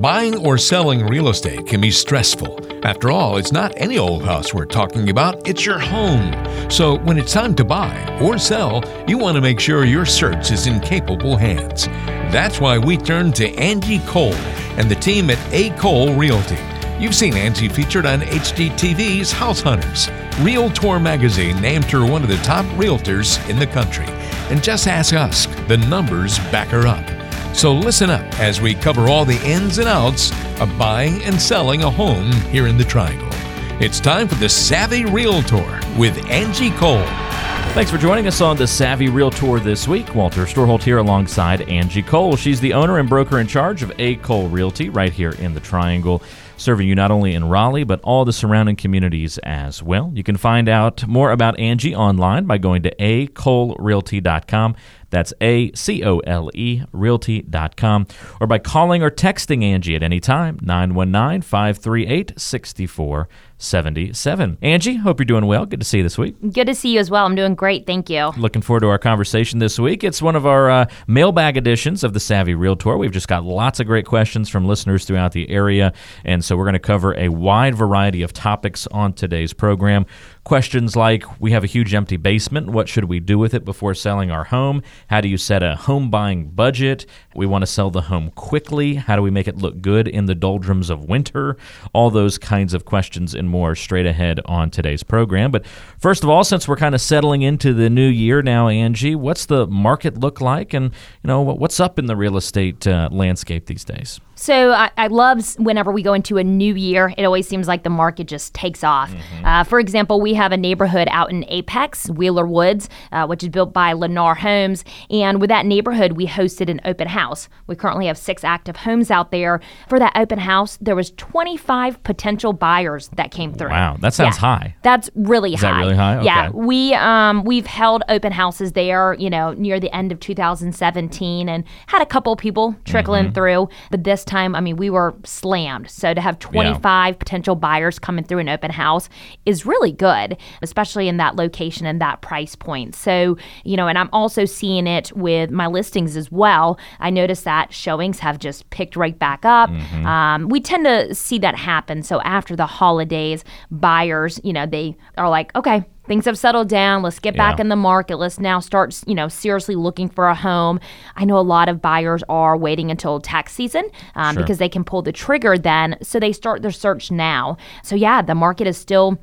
Buying or selling real estate can be stressful. After all, it's not any old house we're talking about, it's your home. So when it's time to buy or sell, you want to make sure your search is in capable hands. That's why we turn to Angie Cole and the team at A. Cole Realty. You've seen Angie featured on HGTV's House Hunters. Realtor magazine named her one of the top realtors in the country. And just ask us, the numbers back her up. So listen up as we cover all the ins and outs of buying and selling a home here in the Triangle. It's time for the Savvy Realtor with Angie Cole. Thanks for joining us on the Savvy Realtor this week. Walter Storholt here alongside Angie Cole. She's the owner and broker in charge of A. Cole Realty right here in the Triangle, serving you not only in Raleigh, but all the surrounding communities as well. You can find out more about Angie online by going to acolerealty.com. That's A C O L E realty.com. Or by calling or texting Angie at any time, 919 538 6477. Angie, hope you're doing well. Good to see you this week. Good to see you as well. I'm doing great. Thank you. Looking forward to our conversation this week. It's one of our uh, mailbag editions of the Savvy Realtor. We've just got lots of great questions from listeners throughout the area. And so we're going to cover a wide variety of topics on today's program. Questions like We have a huge empty basement. What should we do with it before selling our home? How do you set a home buying budget? We want to sell the home quickly. How do we make it look good in the doldrums of winter? All those kinds of questions and more straight ahead on today's program. But first of all, since we're kind of settling into the new year now, Angie, what's the market look like? And, you know, what's up in the real estate uh, landscape these days? So I, I, love whenever we go into a new year, it always seems like the market just takes off. Mm-hmm. Uh, for example, we have a neighborhood out in Apex, Wheeler Woods, uh, which is built by Lennar Homes. And with that neighborhood, we hosted an open house. We currently have six active homes out there. For that open house, there was 25 potential buyers that came through. Wow, that sounds yeah, high. That's really is high. That really high? Okay. Yeah, we um, we've held open houses there, you know, near the end of 2017, and had a couple people trickling mm-hmm. through. But this time, I mean, we were slammed. So to have 25 yeah. potential buyers coming through an open house is really good, especially in that location and that price point. So, you know, and I'm also seeing it with my listings as well. I noticed that showings have just picked right back up. Mm-hmm. Um, we tend to see that happen. So after the holidays, buyers, you know, they are like, okay, things have settled down. Let's get yeah. back in the market. Let's now start, you know, seriously looking for a home. I know a lot of buyers are waiting until tax season um, sure. because they can pull the trigger then. So they start their search now. So yeah, the market is still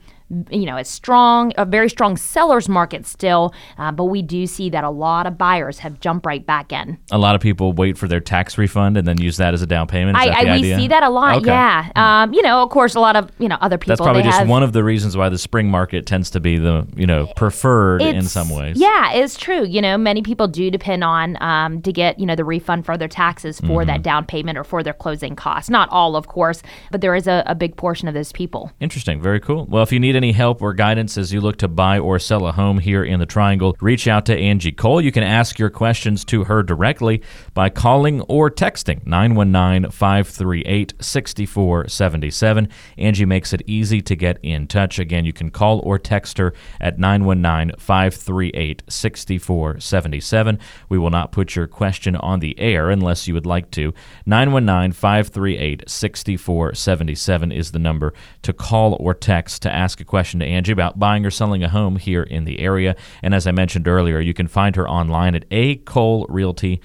you know, it's strong, a very strong seller's market still, uh, but we do see that a lot of buyers have jumped right back in. A lot of people wait for their tax refund and then use that as a down payment. I, I we idea? see that a lot. Okay. Yeah, um, you know, of course, a lot of you know other people. That's probably just have, one of the reasons why the spring market tends to be the you know preferred in some ways. Yeah, it's true. You know, many people do depend on um, to get you know the refund for their taxes for mm-hmm. that down payment or for their closing costs. Not all, of course, but there is a, a big portion of those people. Interesting. Very cool. Well, if you need any help or guidance guidance as you look to buy or sell a home here in the Triangle, reach out to Angie Cole. You can ask your questions to her directly by calling or texting 919 538 6477. Angie makes it easy to get in touch. Again, you can call or text her at 919 538 6477. We will not put your question on the air unless you would like to. 919 538 6477 is the number to call or text to ask a question to Angie about about buying or selling a home here in the area. And as I mentioned earlier, you can find her online at acolerealty.com.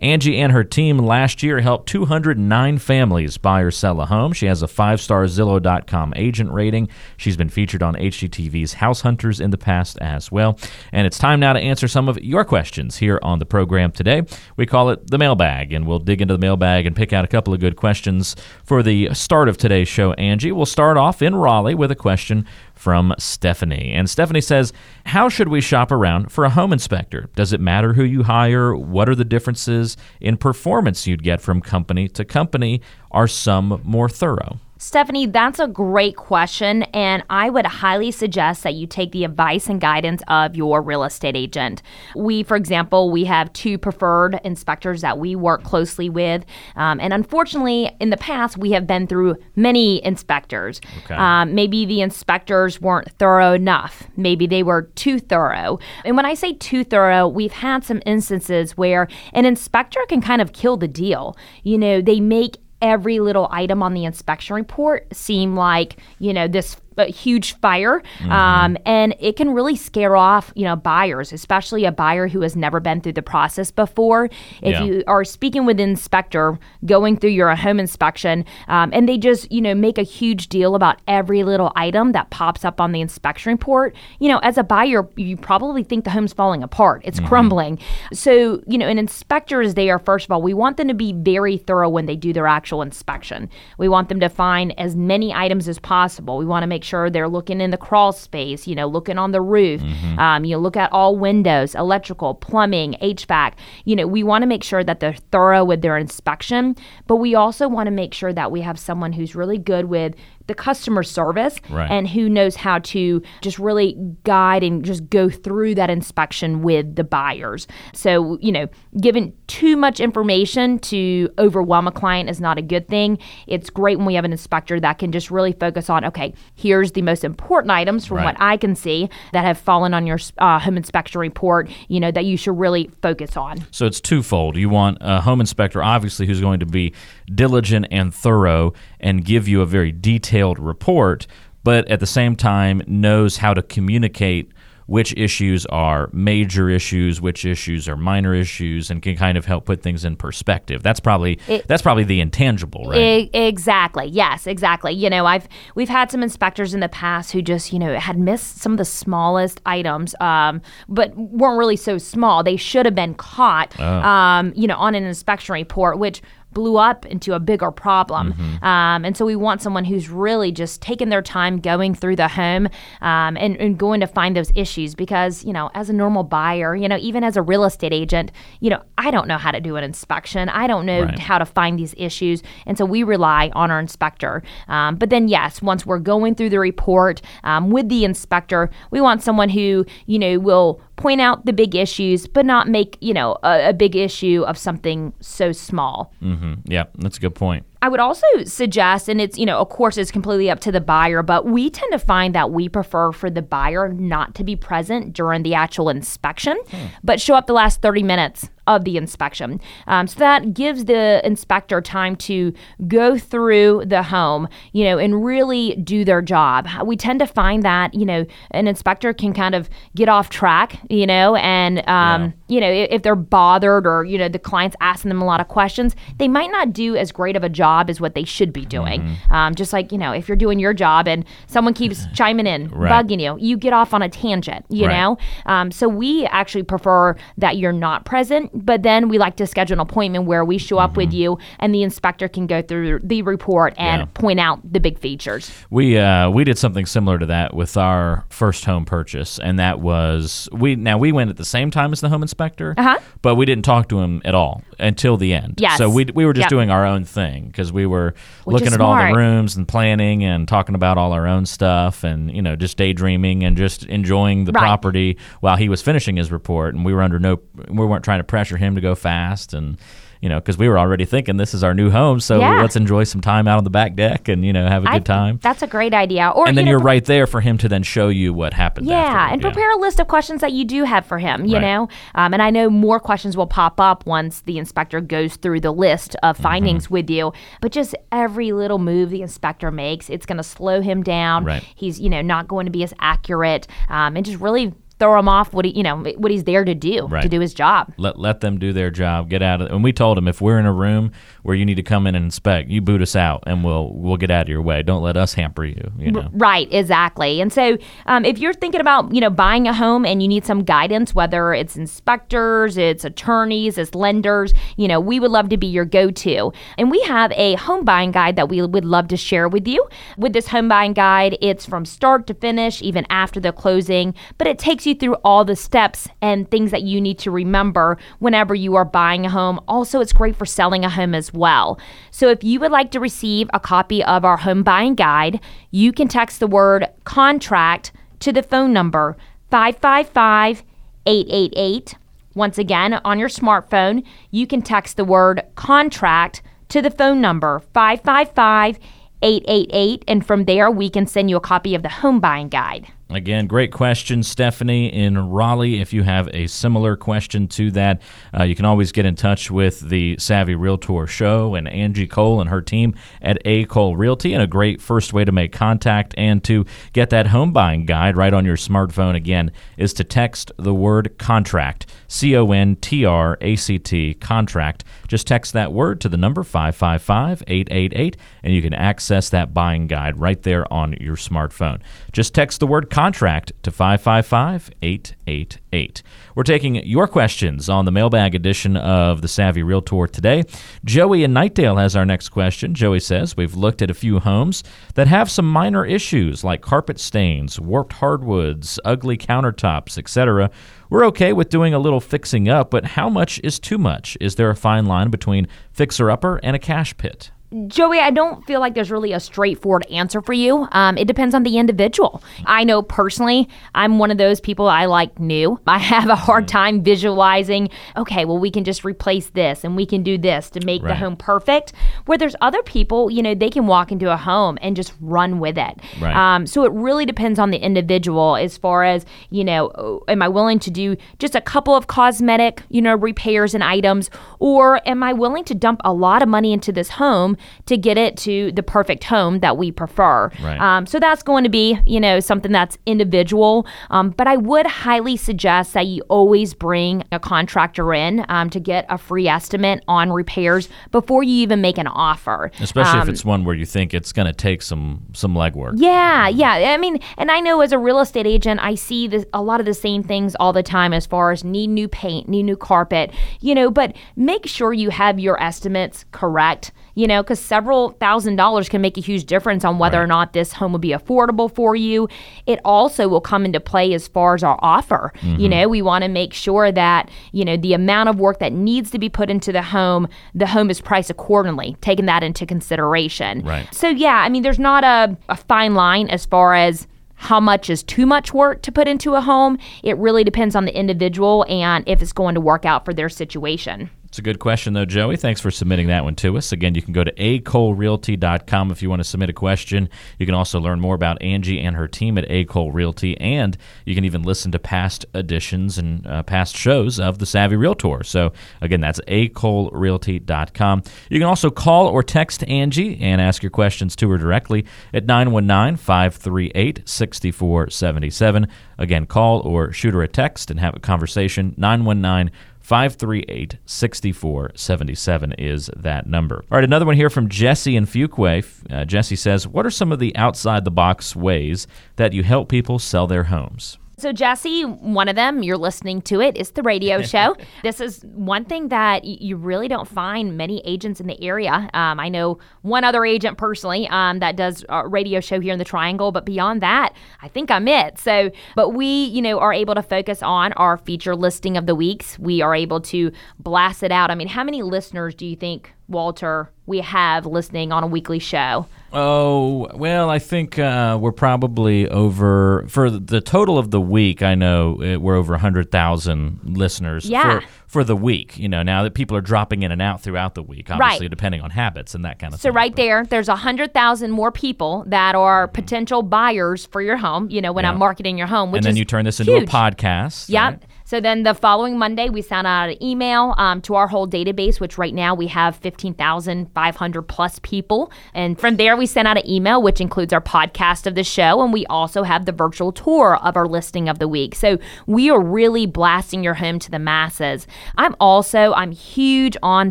Angie and her team last year helped 209 families buy or sell a home. She has a five star Zillow.com agent rating. She's been featured on HGTV's House Hunters in the past as well. And it's time now to answer some of your questions here on the program today. We call it the mailbag, and we'll dig into the mailbag and pick out a couple of good questions for the start of today's show, Angie. We'll start off in Raleigh with a question from Stephanie. And Stephanie says, How should we shop around for a home inspector? Does it matter who you hire? What are the differences in performance you'd get from company to company? Are some more thorough? Stephanie, that's a great question. And I would highly suggest that you take the advice and guidance of your real estate agent. We, for example, we have two preferred inspectors that we work closely with. Um, and unfortunately, in the past, we have been through many inspectors. Okay. Um, maybe the inspectors weren't thorough enough. Maybe they were too thorough. And when I say too thorough, we've had some instances where an inspector can kind of kill the deal. You know, they make every little item on the inspection report seem like, you know, this a huge fire, Mm-hmm. um, and it can really scare off you know buyers, especially a buyer who has never been through the process before. If Yeah. you are speaking with an inspector, going through your home inspection, um, and they just you know make a huge deal about every little item that pops up on the inspection report, you know, as a buyer, you probably think the home's falling apart, it's crumbling. So you know, an inspector is there. First of all, we want them to be very thorough when they do their actual inspection. We want them to find as many items as possible. We want to make sure they're looking in the crawl space, you know, looking on the roof. Um, you know, look at all windows, electrical, plumbing, HVAC. You know, we want to make sure that they're thorough with their inspection, but we also want to make sure that we have someone who's really good with the customer service Right. and who knows how to just really guide and just go through that inspection with the buyers. So, you know, giving too much information to overwhelm a client is not a good thing. It's great when we have an inspector that can just really focus on, okay, here's the most important items from Right. what I can see that have fallen on your uh, home inspection report, you know, that you should really focus on. So it's twofold. You want a home inspector, obviously, who's going to be diligent and thorough and give you a very detailed report, but at the same time knows how to communicate which issues are major issues, which issues are minor issues, and can kind of help put things in perspective. That's probably It- that's probably the intangible, right? E- exactly. Yes, exactly. You know, I've we've had some inspectors in the past who just you know had missed some of the smallest items, um, but weren't really so small. They should have been caught, um, you know, on an inspection report, which blew up into a bigger problem. Um, and so we want someone who's really just taking their time going through the home um, and, and going to find those issues because, you know, as a normal buyer, you know, even as a real estate agent, you know, I don't know how to do an inspection. I don't know Right. how to find these issues. And so we rely on our inspector. Um, but then, yes, once we're going through the report um, with the inspector, we want someone who, you know, will point out the big issues, but not make, you know, a, a big issue of something so small. Hmm Yeah, that's a good point. I would also suggest, and it's, you know, of course, it's completely up to the buyer, but we tend to find that we prefer for the buyer not to be present during the actual inspection, but show up the last 30 minutes of the inspection. Um, so that gives the inspector time to go through the home, you know, and really do their job. We tend to find that, you know, an inspector can kind of get off track, you know, and, um, you know, if they're bothered or, you know, the client's asking them a lot of questions, they might not do as great of a job as what they should be doing. Mm-hmm. Um, just like, you know, if you're doing your job and someone keeps chiming in, Right. bugging you, you get off on a tangent, you Right. know? Um, so we actually prefer that you're not present, but then we like to schedule an appointment where we show up with you and the inspector can go through the report and Mm-hmm. Yeah. point out the big features. We uh, we did something similar to that with our first home purchase, and that was we. Now we went at the same time as the home inspector, Uh-huh. but we didn't talk to him at all until the end. Yes. So we we were just Yep. doing our own thing because we were Which looking at all the rooms and planning and talking about all our own stuff and you know just daydreaming and just enjoying the Right. property while he was finishing his report, and we were under no we weren't trying to pressure him to go fast and. You know, because we were already thinking this is our new home, so Yeah. let's enjoy some time out on the back deck and you know have a good I- time That's a great idea. Or and then you know, you're right there for him to then show you what happened. Yeah, and prepare a list of questions that you do have for him, you Right. know? Um, and I know more questions will pop up once the inspector goes through the list of Mm-hmm. findings with you. But just every little move the inspector makes, it's going to slow him down. Right. He's, you know, not going to be as accurate um, and just really throw him off what he, you know, what he's there to do, Right. to do his job. Let let them do their job. Get out of. it. And we told him if we're in a room where you need to come in and inspect, you boot us out, and we'll we'll get out of your way. Don't let us hamper you. You know. Right, exactly. And so, um, if you're thinking about you know buying a home and you need some guidance, whether it's inspectors, it's attorneys, it's lenders, you know, we would love to be your go-to. And we have a home buying guide that we would love to share with you. With this home buying guide, it's from start to finish, even after the closing, but it takes you you through all the steps and things that you need to remember whenever you are buying a home. Also, it's great for selling a home as well. So, if you would like to receive a copy of our home buying guide, you can text the word contract to the phone number 555 888. Once again, on your smartphone, you can text the word contract to the phone number 555 888, and from there, we can send you a copy of the home buying guide. Again, great question, Stephanie in Raleigh. If you have a similar question to that, uh, you can always get in touch with the Savvy Realtor Show and Angie Cole and her team at A Cole Realty. And a great first way to make contact and to get that home buying guide right on your smartphone again is to text the word contract, C O N T R A C T, contract. Just text that word to the number 555 888, and you can access that buying guide right there on your smartphone. Just text the word contract to 555 888. We're taking your questions on the mailbag edition of the Savvy Realtor today. Joey in Knightdale has our next question. Joey says, We've looked at a few homes that have some minor issues like carpet stains, warped hardwoods, ugly countertops, etc. We're okay with doing a little fixing up, but how much is too much? Is there a fine line between fixer upper and a cash pit? Joey, I don't feel like there's really a straightforward answer for you. Um, it depends on the individual. I know personally, I'm one of those people I like new. I have a hard mm-hmm. time visualizing, okay, well, we can just replace this and we can do this to make right. the home perfect. Where there's other people, you know, they can walk into a home and just run with it. Right. Um, so it really depends on the individual as far as, you know, oh, am I willing to do just a couple of cosmetic, you know, repairs and items, or am I willing to dump a lot of money into this home? To get it to the perfect home that we prefer. Right. Um, so that's going to be, you know, something that's individual. Um, but I would highly suggest that you always bring a contractor in um, to get a free estimate on repairs before you even make an offer. Especially if um, it's one where you think it's going to take some some legwork. Yeah, yeah. I mean, and I know as a real estate agent, I see this, a lot of the same things all the time as far as need new paint, need new carpet, you know. But make sure you have your estimates correct you know, because several thousand dollars can make a huge difference on whether right. or not this home will be affordable for you. It also will come into play as far as our offer. Mm-hmm. You know, we want to make sure that, you know, the amount of work that needs to be put into the home, the home is priced accordingly, taking that into consideration. Right. So, yeah, I mean, there's not a, a fine line as far as how much is too much work to put into a home. It really depends on the individual and if it's going to work out for their situation. A good question, though, Joey. Thanks for submitting that one to us. Again, you can go to acolerealty.com if you want to submit a question. You can also learn more about Angie and her team at Acole Realty, and you can even listen to past editions and uh, past shows of the Savvy Realtor. So, again, that's acolerealty.com. You can also call or text Angie and ask your questions to her directly at 919 538 6477. Again, call or shoot her a text and have a conversation. 919 538 6477 is that number. All right, another one here from Jesse in Fuquay. Uh, Jesse says, What are some of the outside the box ways that you help people sell their homes? So, Jesse, one of them, you're listening to it, is the radio show. this is one thing that you really don't find many agents in the area. Um, I know one other agent personally um, that does a radio show here in the Triangle, but beyond that, I think I'm it. So, but we, you know, are able to focus on our feature listing of the weeks. We are able to blast it out. I mean, how many listeners do you think Walter, we have listening on a weekly show? Oh, well, I think uh, we're probably over, for the total of the week, I know it, we're over 100,000 listeners yeah. for, for the week. You know, now that people are dropping in and out throughout the week, obviously, right. depending on habits and that kind of so thing. So, right there, there's 100,000 more people that are mm-hmm. potential buyers for your home, you know, when yeah. I'm marketing your home. and then you turn this into a podcast. Yep. Right? So then the following Monday, we sent out an email um, to our whole database, which right now we have 15,500 plus people. And from there, we sent out an email, which includes our podcast of the show. And we also have the virtual tour of our listing of the week. So we are really blasting your home to the masses. I'm also, I'm huge on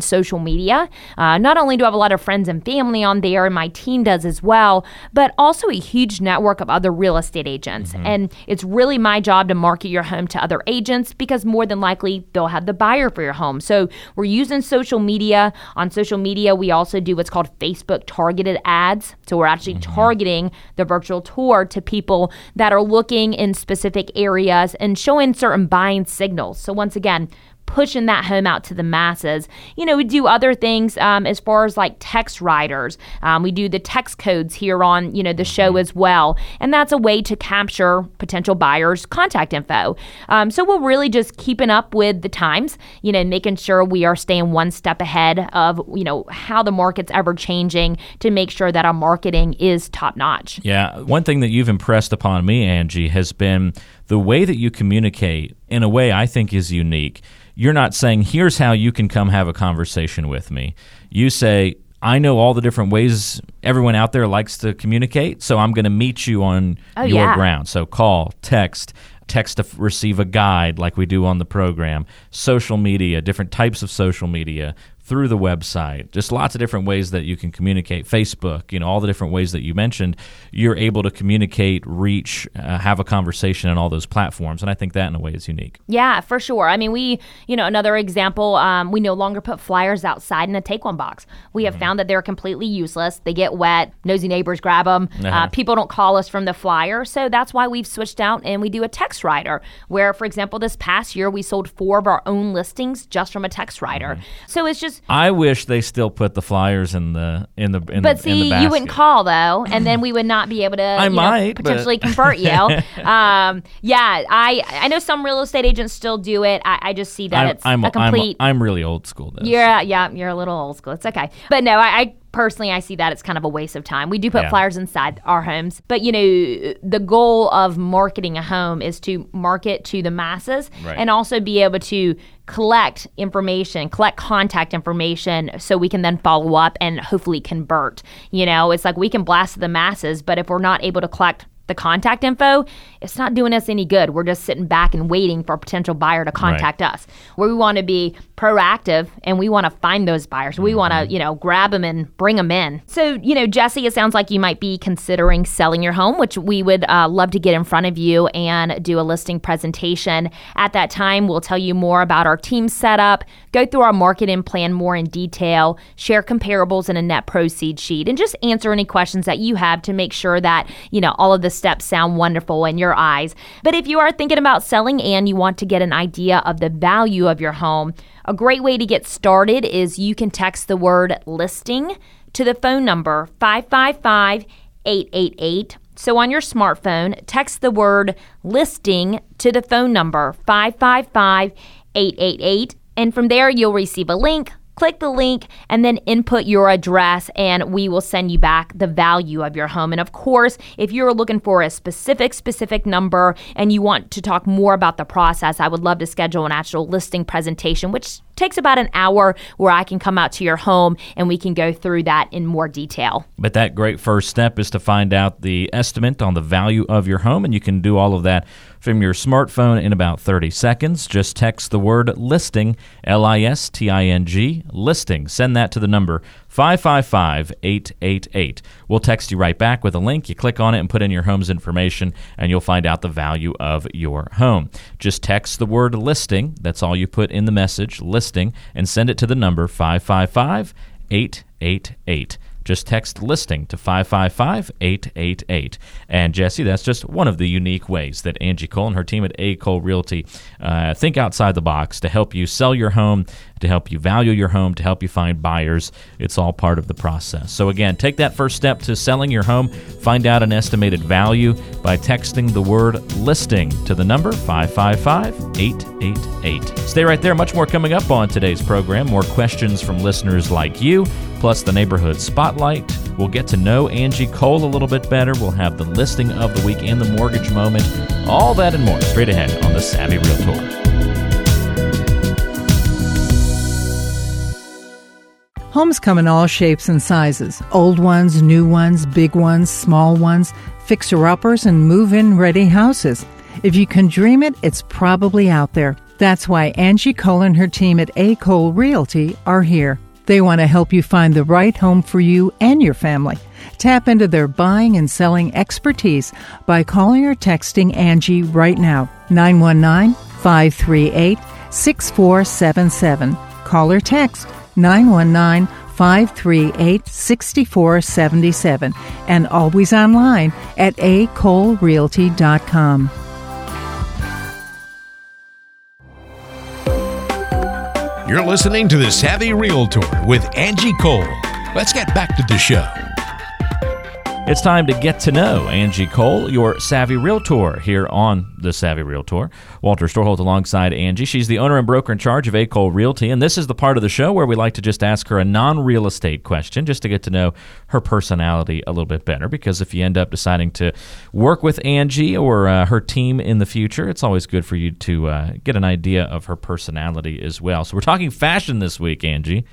social media. Uh, not only do I have a lot of friends and family on there, and my team does as well, but also a huge network of other real estate agents. Mm-hmm. And it's really my job to market your home to other agents agents because more than likely they'll have the buyer for your home. So we're using social media. On social media, we also do what's called Facebook targeted ads. So we're actually mm-hmm. targeting the virtual tour to people that are looking in specific areas and showing certain buying signals. So once again, pushing that home out to the masses. You know, we do other things um, as far as like text writers. Um, we do the text codes here on, you know, the show as well. And that's a way to capture potential buyers' contact info. Um, so we're really just keeping up with the times, you know, making sure we are staying one step ahead of, you know, how the market's ever changing to make sure that our marketing is top notch. Yeah. One thing that you've impressed upon me, Angie, has been the way that you communicate in a way I think is unique you're not saying, here's how you can come have a conversation with me. You say, I know all the different ways everyone out there likes to communicate, so I'm going to meet you on oh, your yeah. ground. So call, text, text to receive a guide like we do on the program, social media, different types of social media, through the website, just lots of different ways that you can communicate. Facebook, you know, all the different ways that you mentioned, you're able to communicate, reach, uh, have a conversation on all those platforms. And I think that in a way is unique. Yeah, for sure. I mean, we, you know, another example, um, we no longer put flyers outside in a take one box. We have mm-hmm. found that they're completely useless. They get wet, nosy neighbors grab them. Uh, uh-huh. Uh, people don't call us from the flyer. So that's why we've switched out and we do a text writer, where, for example, this past year we sold four of our own listings just from a text writer. Mm-hmm. So it's just I wish they still put the flyers in the in the in the. but the, see, you wouldn't call though, and then we would not be able to. I might know, potentially convert you. um, yeah, I I know some real estate agents still do it. I, I just see that I'm, it's I'm, a complete. I'm, I'm really old school. Though, yeah, yeah, you're a little old school. It's okay, but no, I, I personally i see that it's kind of a waste of time we do put yeah. flyers inside our homes but you know the goal of marketing a home is to market to the masses right. and also be able to collect information collect contact information so we can then follow up and hopefully convert you know it's like we can blast the masses but if we're not able to collect the contact info, it's not doing us any good. We're just sitting back and waiting for a potential buyer to contact right. us. Where we want to be proactive and we want to find those buyers. We mm-hmm. want to, you know, grab them and bring them in. So, you know, Jesse, it sounds like you might be considering selling your home, which we would uh, love to get in front of you and do a listing presentation. At that time, we'll tell you more about our team setup, go through our marketing plan more in detail, share comparables and a net proceed sheet, and just answer any questions that you have to make sure that, you know, all of the steps sound wonderful in your eyes. But if you are thinking about selling and you want to get an idea of the value of your home, a great way to get started is you can text the word listing to the phone number 555 888. So on your smartphone, text the word listing to the phone number 555 888. And from there, you'll receive a link click the link and then input your address and we will send you back the value of your home. And of course, if you're looking for a specific specific number and you want to talk more about the process, I would love to schedule an actual listing presentation which takes about an hour where I can come out to your home and we can go through that in more detail. But that great first step is to find out the estimate on the value of your home and you can do all of that from your smartphone in about 30 seconds. Just text the word listing, L I S T I N G, listing. Send that to the number 555 888. We'll text you right back with a link. You click on it and put in your home's information, and you'll find out the value of your home. Just text the word listing. That's all you put in the message, listing, and send it to the number 555 888. Just text listing to 555 888. And Jesse, that's just one of the unique ways that Angie Cole and her team at A. Cole Realty uh, think outside the box to help you sell your home, to help you value your home, to help you find buyers. It's all part of the process. So, again, take that first step to selling your home. Find out an estimated value by texting the word listing to the number 555 888. Stay right there. Much more coming up on today's program. More questions from listeners like you plus the neighborhood spotlight. We'll get to know Angie Cole a little bit better. We'll have the listing of the week and the mortgage moment. All that and more straight ahead on the Savvy Realtor. Homes come in all shapes and sizes old ones, new ones, big ones, small ones, fixer uppers, and move in ready houses. If you can dream it, it's probably out there. That's why Angie Cole and her team at A. Cole Realty are here. They want to help you find the right home for you and your family. Tap into their buying and selling expertise by calling or texting Angie right now, 919 538 6477. Call or text 919 538 6477 and always online at acolerealty.com. You're listening to The Savvy Realtor with Angie Cole. Let's get back to the show. It's time to get to know Angie Cole, your Savvy Realtor, here on the Savvy Realtor. Walter Storholt alongside Angie. She's the owner and broker in charge of A. Cole Realty, and this is the part of the show where we like to just ask her a non-real estate question, just to get to know her personality a little bit better. Because if you end up deciding to work with Angie or uh, her team in the future, it's always good for you to uh, get an idea of her personality as well. So we're talking fashion this week, Angie.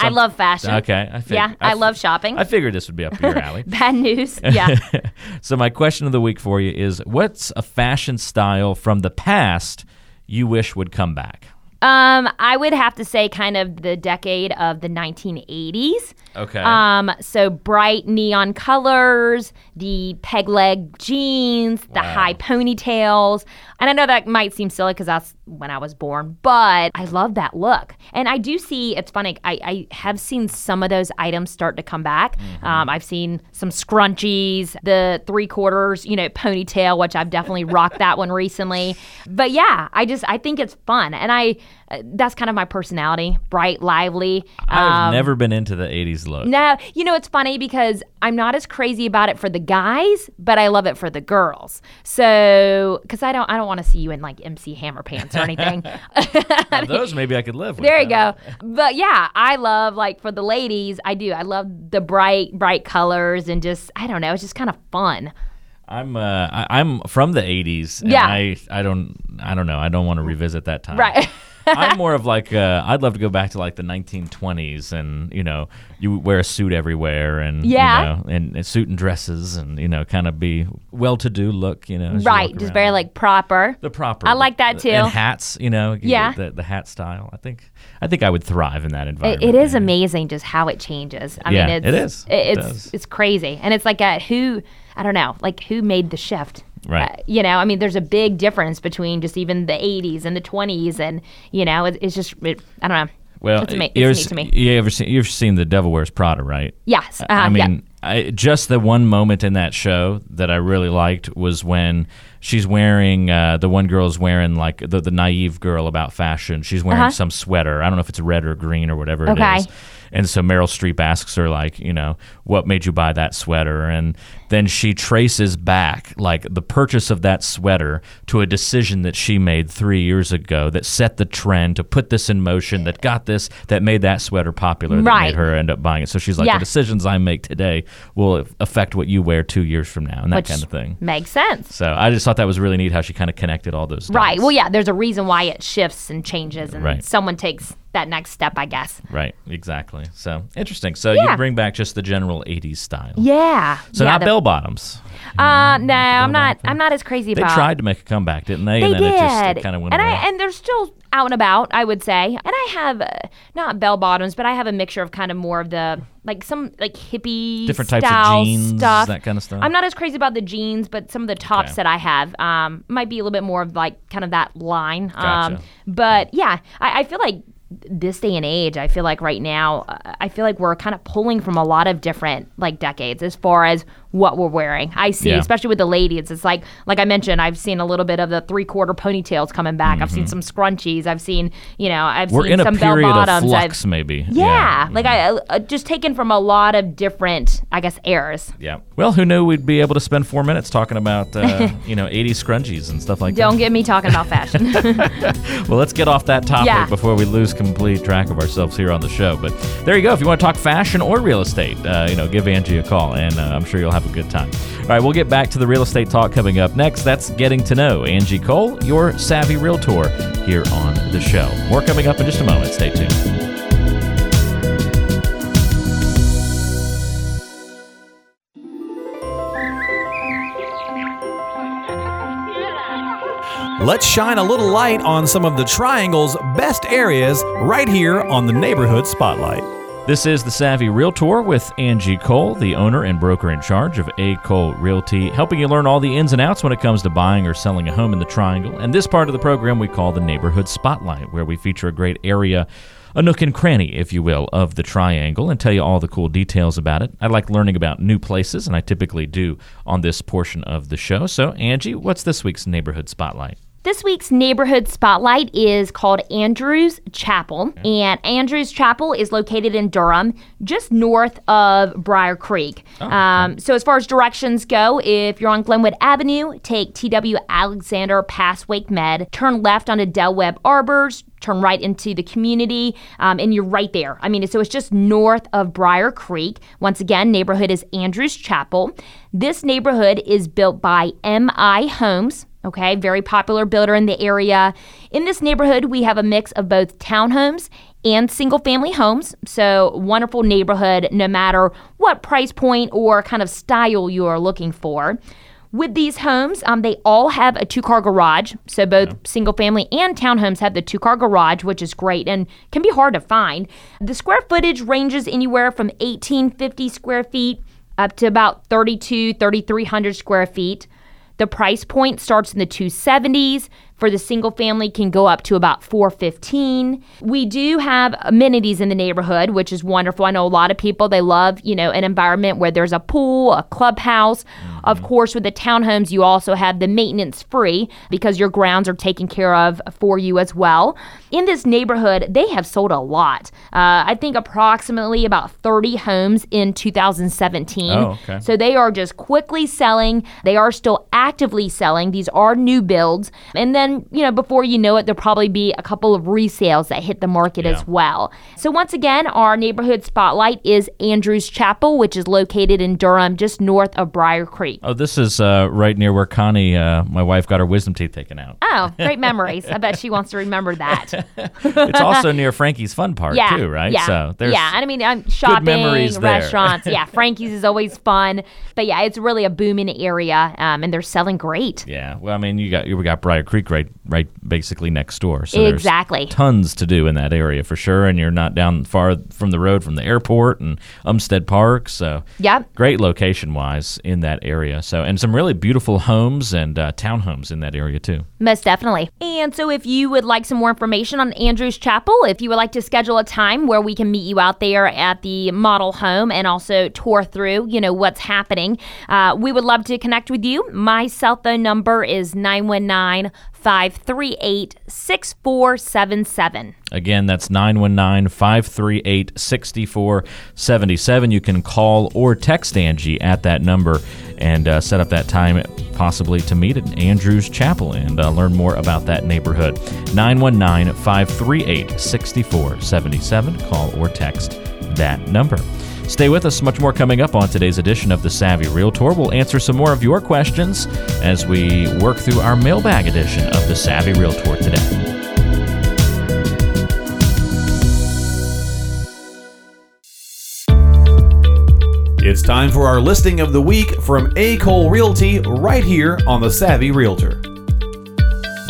I love fashion. Okay, I fig- Yeah, I f- love shopping. I figured this would be up your alley. Bad news. Yeah. so my question of the week for you is what's a fashion style from the past you wish would come back? Um, I would have to say kind of the decade of the 1980s. Okay. Um, so bright neon colors, the peg leg jeans, the Wow. high ponytails. And I know that might seem silly because that's when I was born, but I love that look. And I do see, it's funny, I, I have seen some of those items start to come back. Um, I've seen some scrunchies, the three quarters, you know, ponytail, which I've definitely rocked that one recently. But yeah, I just, I think it's fun. And I, uh, that's kind of my personality bright, lively. I've Um, never been into the 80s look. no, you know it's funny because I'm not as crazy about it for the guys, but I love it for the girls. So, because I don't, I don't want to see you in like MC Hammer pants or anything. Now, those maybe I could live with. there you go. But yeah, I love like for the ladies, I do. I love the bright, bright colors and just, I don't know, it's just kind of fun. I'm uh, I, I'm from the 80s. And Yeah. I I don't I don't know. I don't want to revisit that time. Right. I'm more of like uh, I'd love to go back to like the 1920s and you know you wear a suit everywhere and Yeah. you know, and, and suit and dresses and you know kind of be well-to-do look you know as you right. Just very like proper. the proper. I like that, too. And hats, you know, Yeah. the, the hat style. I think I think I would thrive in that It, environment. it is maybe. amazing just how it changes. I Yeah, mean, it's, it is. it- It it's does. it's crazy, and it's like a who I don't know, like who made the shift. Right. Uh, you know, I mean, there's a big difference between just even the 80s and the 20s, and you know, it, it's just it, I don't know. Well, it's, ama- ever, it's to me. you ever seen you've seen the Devil Wears Prada, right? Yes. Uh, I yeah. mean, I, just the one moment in that show that I really liked was when she's wearing uh, the one girl's wearing like the, the naive girl about fashion. She's wearing Uh-huh. some sweater. I don't know if it's red or green or whatever Okay. it is. And so Meryl Streep asks her like, you know, what made you buy that sweater? And then she traces back like the purchase of that sweater to a decision that she made three years ago that set the trend to put this in motion, that got this, that made that sweater popular, that Right. made her end up buying it. So she's like, Yeah. the decisions I make today will affect what you wear two years from now, and that Which kind of thing. makes sense. So I just thought that was really neat how she kind of connected all those. Right. dots. Well, yeah, there's a reason why it shifts and changes, and Right. someone takes that next step, I guess. Right. Exactly. So interesting. So Yeah. you bring back just the general '80s style. Yeah. So yeah, not the- bell bottoms. Uh, no, I'm not. I'm not as crazy They about. tried to make a comeback, didn't they? They and then did, it just kind of went and away. I and they're still out and about. I would say, and I have uh, not bell bottoms, but I have a mixture of kind of more of the like some like hippie Different types of jeans, stuff. that kind of stuff? I'm not as crazy about the jeans, but some of the tops Okay. that I have um, might be a little bit more of like kind of that line. Um, Gotcha. but yeah, I, I feel like this day and age, I feel like right now, uh, I feel like we're kind of pulling from a lot of different like decades as far as what we're wearing. I see, Yeah. especially with the ladies, it's like like I mentioned, I've seen a little bit of the three quarter ponytails coming back. I've seen some scrunchies. I've seen you know I've Mm-hmm. We're seen in a some bell period of bottoms. flux, I've, maybe. yeah, like I uh, just taken from a lot of different, I guess, eras. Yeah. Well, who knew we'd be able to spend four minutes talking about uh, you know 80s scrunchies and stuff like that. Don't get me talking about fashion. Well, let's get off that topic Yeah. before we lose complete track of ourselves here on the show. But there you go. If you want to talk fashion or real estate, uh, you know, give Angie a call, and uh, I'm sure you'll have a good time. All right, we'll get back to the real estate talk coming up next. That's getting to know Angie Cole, your savvy realtor, here on the show. More coming up in just a moment. Stay tuned. Let's shine a little light on some of the Triangle's best areas right here on the Neighborhood Spotlight. This is the Savvy Realtor with Angie Cole, the owner and broker in charge of A. Cole Realty, helping you learn all the ins and outs when it comes to buying or selling a home in the Triangle. And this part of the program we call the Neighborhood Spotlight, where we feature a great area, a nook and cranny, if you will, of the Triangle and tell you all the cool details about it. I like learning about new places, and I typically do on this portion of the show. So, Angie, what's this week's Neighborhood Spotlight? This week's neighborhood spotlight is called Andrews Chapel, and Andrews Chapel is located in Durham, just north of Brier Creek. Oh, um, so, as far as directions go, if you're on Glenwood Avenue, take TW Alexander past Wake Med, turn left onto Del Webb Arbors, turn right into the community, um, and you're right there. I mean, so it's just north of Brier Creek. Once again, neighborhood is Andrews Chapel. This neighborhood is built by MI Homes. Okay, very popular builder in the area. In this neighborhood, we have a mix of both townhomes and single family homes. So, wonderful neighborhood no matter what price point or kind of style you are looking for. With these homes, um, they all have a two car garage. So, both single family and townhomes have the two car garage, which is great and can be hard to find. The square footage ranges anywhere from 1850 square feet up to about 32, 3300 square feet. The price point starts in the 270s. For the single family can go up to about 415. We do have amenities in the neighborhood, which is wonderful. I know a lot of people they love, you know, an environment where there's a pool, a clubhouse. Of course, with the townhomes, you also have the maintenance free because your grounds are taken care of for you as well. In this neighborhood, they have sold a lot. Uh, I think approximately about 30 homes in 2017. Oh, okay. So they are just quickly selling. They are still actively selling. These are new builds. And then, you know, before you know it, there'll probably be a couple of resales that hit the market Yeah. as well. So once again, our neighborhood spotlight is Andrews Chapel, which is located in Durham, just north of Brier Creek. Oh, this is uh, right near where Connie, uh, my wife, got her wisdom teeth taken out. Oh, great memories. I bet she wants to remember that. it's also near Frankie's Fun Park, yeah, too, right? Yeah, So there's yeah. And I mean, I'm shopping, memories restaurants. yeah, Frankie's is always fun. But yeah, it's really a booming area, um, and they're selling great. Yeah, well, I mean, you got you got Brier Creek right, right, basically next door. So there's Exactly. tons to do in that area for sure, and you're not down far from the road from the airport and Umstead Park. So Yep. great location wise in that area. So and some really beautiful homes and uh, townhomes in that area too. Most definitely. And so, if you would like some more information on Andrews Chapel, if you would like to schedule a time where we can meet you out there at the model home and also tour through, you know, what's happening, uh, we would love to connect with you. My cell phone number is 919 538 6477. Again, that's 919 538 6477. You can call or text Angie at that number and uh, set up that time, possibly to meet at Andrews Chapel and uh, learn more about that neighborhood. 919 538 6477. Call or text that number. Stay with us, much more coming up on today's edition of the Savvy Realtor. We'll answer some more of your questions as we work through our mailbag edition of the Savvy Realtor today. It's time for our listing of the week from A. Cole Realty right here on the Savvy Realtor.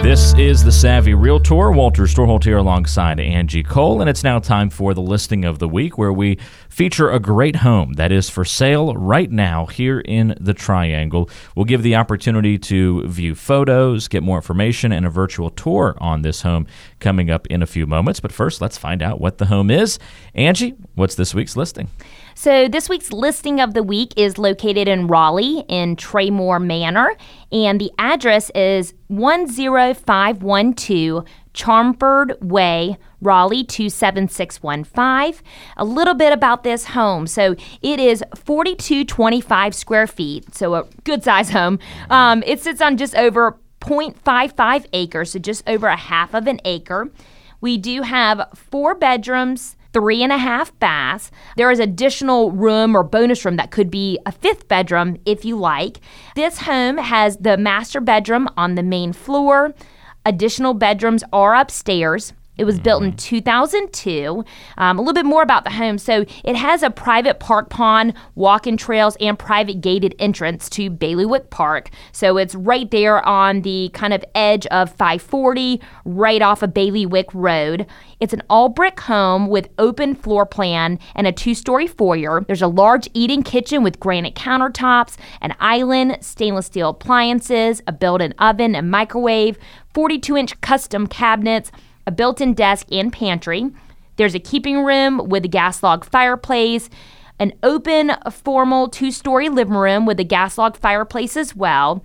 This is the Savvy Realtor, Walter Storholt here alongside Angie Cole, and it's now time for the listing of the week where we feature a great home that is for sale right now here in the Triangle. We'll give the opportunity to view photos, get more information, and a virtual tour on this home coming up in a few moments. But first, let's find out what the home is. Angie, what's this week's listing? So, this week's listing of the week is located in Raleigh in Traymore Manor, and the address is 10512 Charmford Way, Raleigh 27615. A little bit about this home. So, it is 4225 square feet, so a good size home. Um, it sits on just over 0.55 acres, so just over a half of an acre. We do have four bedrooms, three and a half baths. There is additional room or bonus room that could be a fifth bedroom if you like. This home has the master bedroom on the main floor. Additional bedrooms are upstairs. It was built in 2002. Um, a little bit more about the home. So it has a private park pond, walking trails, and private gated entrance to Baileywick Park. So it's right there on the kind of edge of 540, right off of Baileywick Road. It's an all brick home with open floor plan and a two story foyer. There's a large eating kitchen with granite countertops, an island, stainless steel appliances, a built in oven, a microwave, 42 inch custom cabinets a built in desk and pantry. There's a keeping room with a gas log fireplace, an open, formal two story living room with a gas log fireplace as well,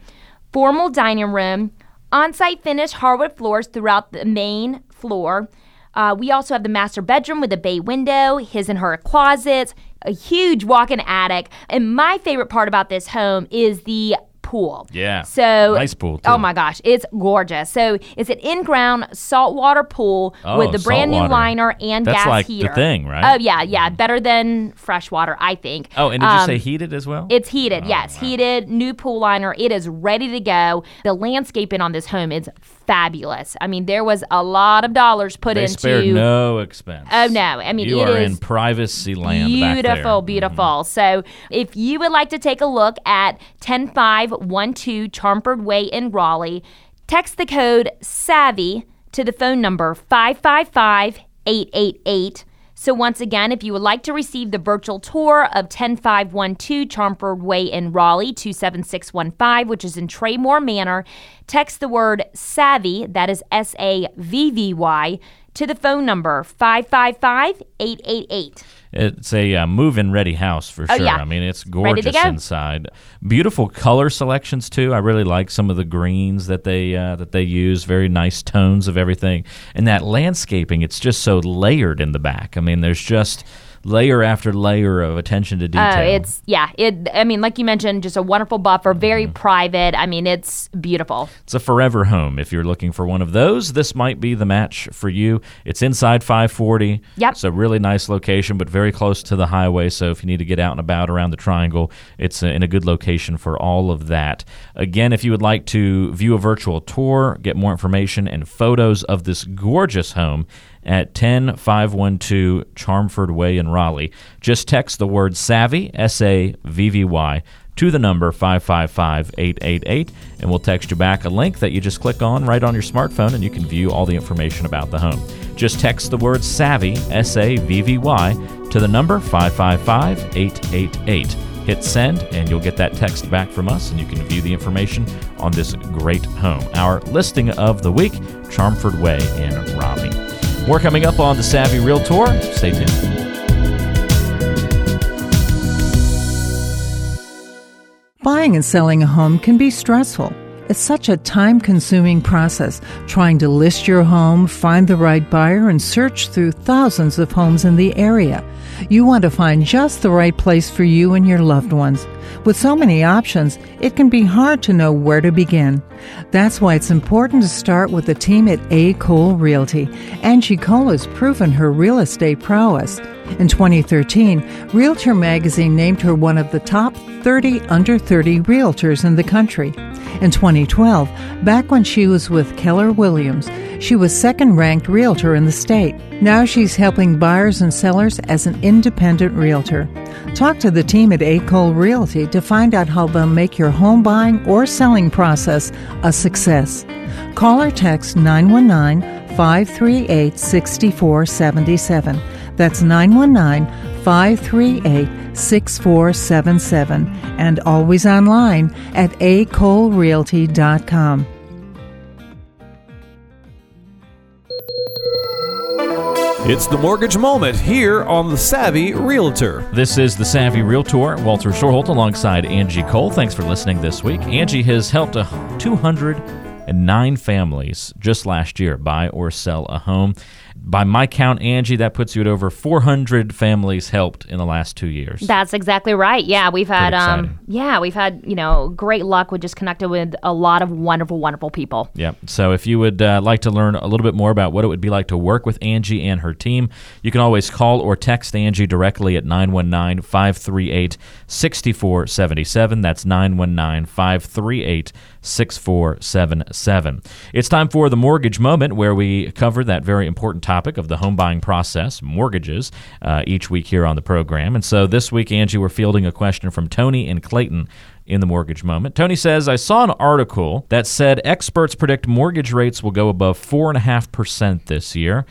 formal dining room, on site finished hardwood floors throughout the main floor. Uh, we also have the master bedroom with a bay window, his and her closets, a huge walk in attic. And my favorite part about this home is the pool. Yeah. So Nice pool, too. Oh my gosh, it's gorgeous. So it's an in-ground saltwater pool Oh, with the brand new saltwater. liner and That's gas like the heater. thing, right? Oh yeah, yeah, better than fresh water, I think. Oh, and did you Um, say heated as well? It's heated, Oh, yes, heated, new pool liner. It is ready to go. The landscaping on this home is fabulous. I mean, there was a lot of dollars put they into. spared no expense. Oh, no. I mean, it is. you it are in privacy land back there. Mm-hmm. Beautiful, beautiful. So if you would like to take a look at 10512 Charmford Way in Raleigh, text the code SAVVY to the phone number 555 888. So once again, if you would like to receive the virtual tour of 10512 Charmford Way in Raleigh 27615, which is in Traymore Manor, text the word SAVVY, that is S A V V Y, to the phone number 555 888. It's a uh, move-in ready house for Oh, sure. yeah. I mean, it's gorgeous go. inside. Beautiful color selections too. I really like some of the greens that they uh, that they use. Very nice tones of everything, and that landscaping. It's just so layered in the back. I mean, there's just layer after layer of attention to detail. Oh, it's yeah. It. I mean, like you mentioned, just a wonderful buffer, very Mm-hmm. private. I mean, it's beautiful. It's a forever home. If you're looking for one of those, this might be the match for you. It's inside 540. Yep. It's a really nice location, but very close to the highway. So if you need to get out and about around the triangle, it's uh, in a good location for all of that. Again, if you would like to view a virtual tour, get more information and photos of this gorgeous home at 10512 Charmford Way in Raleigh, just text the word SAVVY, S A V V Y, to the number 555 888, and we'll text you back a link that you just click on right on your smartphone and you can view all the information about the home. Just text the word SAVVY, S A V V Y, to the number 555 888. Hit send, and you'll get that text back from us, and you can view the information on this great home. Our listing of the week Charmford Way in Raleigh. More coming up on the Savvy Realtor. Stay tuned. Buying and selling a home can be stressful. It's such a time consuming process trying to list your home, find the right buyer, and search through thousands of homes in the area. You want to find just the right place for you and your loved ones. With so many options, it can be hard to know where to begin. That's why it's important to start with the team at A. Cole Realty. Angie Cole has proven her real estate prowess. In 2013, Realtor magazine named her one of the top 30 under 30 realtors in the country. In 2012, back when she was with Keller Williams, she was second ranked realtor in the state. Now she's helping buyers and sellers as an independent realtor. Talk to the team at A. Cole Realty to find out how they'll make your home buying or selling process a success. Call or text 919 538 6477. That's 919 538 6477 and always online at acolerealty.com. It's the mortgage moment here on the Savvy Realtor. This is the Savvy Realtor, Walter Storholt, alongside Angie Cole. Thanks for listening this week. Angie has helped 209 families just last year buy or sell a home. By my count, Angie, that puts you at over 400 families helped in the last two years. That's exactly right. Yeah, we've had um, yeah, we've had you know great luck with just connecting with a lot of wonderful, wonderful people. Yeah. So if you would uh, like to learn a little bit more about what it would be like to work with Angie and her team, you can always call or text Angie directly at 919 538 6477. That's 919 538 6477. It's time for the mortgage moment where we cover that very important topic of the home buying process, mortgages, uh, each week here on the program. And so this week, Angie, we're fielding a question from Tony and Clayton in the mortgage moment. Tony says, I saw an article that said experts predict mortgage rates will go above 4.5% this year.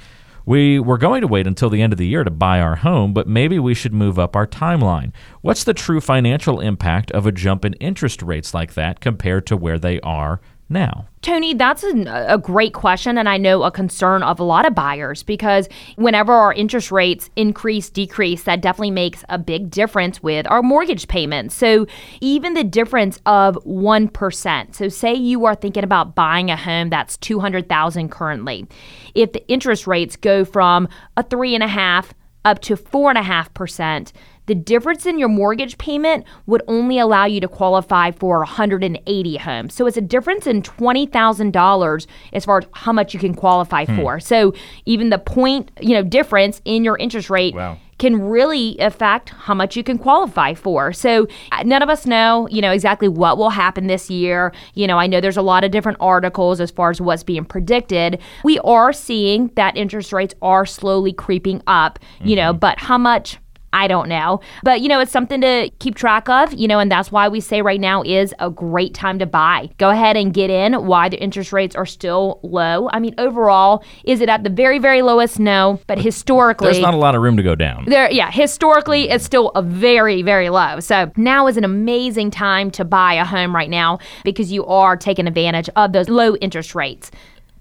We were going to wait until the end of the year to buy our home, but maybe we should move up our timeline. What's the true financial impact of a jump in interest rates like that compared to where they are now? Tony, that's a, a, great question, and I know a concern of a lot of buyers because whenever our interest rates increase, decrease, that definitely makes a big difference with our mortgage payments. So, even the difference of 1%. So, say you are thinking about buying a home that's 200000 currently. If the interest rates go from a 3.5 up to 4.5%, the difference in your mortgage payment would only allow you to qualify for 180 homes. So it's a difference in $20,000 as far as how much you can qualify hmm. for. So even the point, you know, difference in your interest rate wow can really affect how much you can qualify for. So uh, none of us know, you know, exactly what will happen this year. You know, I know there's a lot of different articles as far as what's being predicted. We are seeing that interest rates are slowly creeping up, you mm-hmm. know, but how much I don't know. But, you know, it's something to keep track of, you know, and that's why we say right now is a great time to buy. Go ahead and get in Why the interest rates are still low. I mean, overall, is it at the very, very lowest? No. But historically, there's not a lot of room to go down. There, yeah, historically, it's still a very, very low. So now is an amazing time to buy a home right now because you are taking advantage of those low interest rates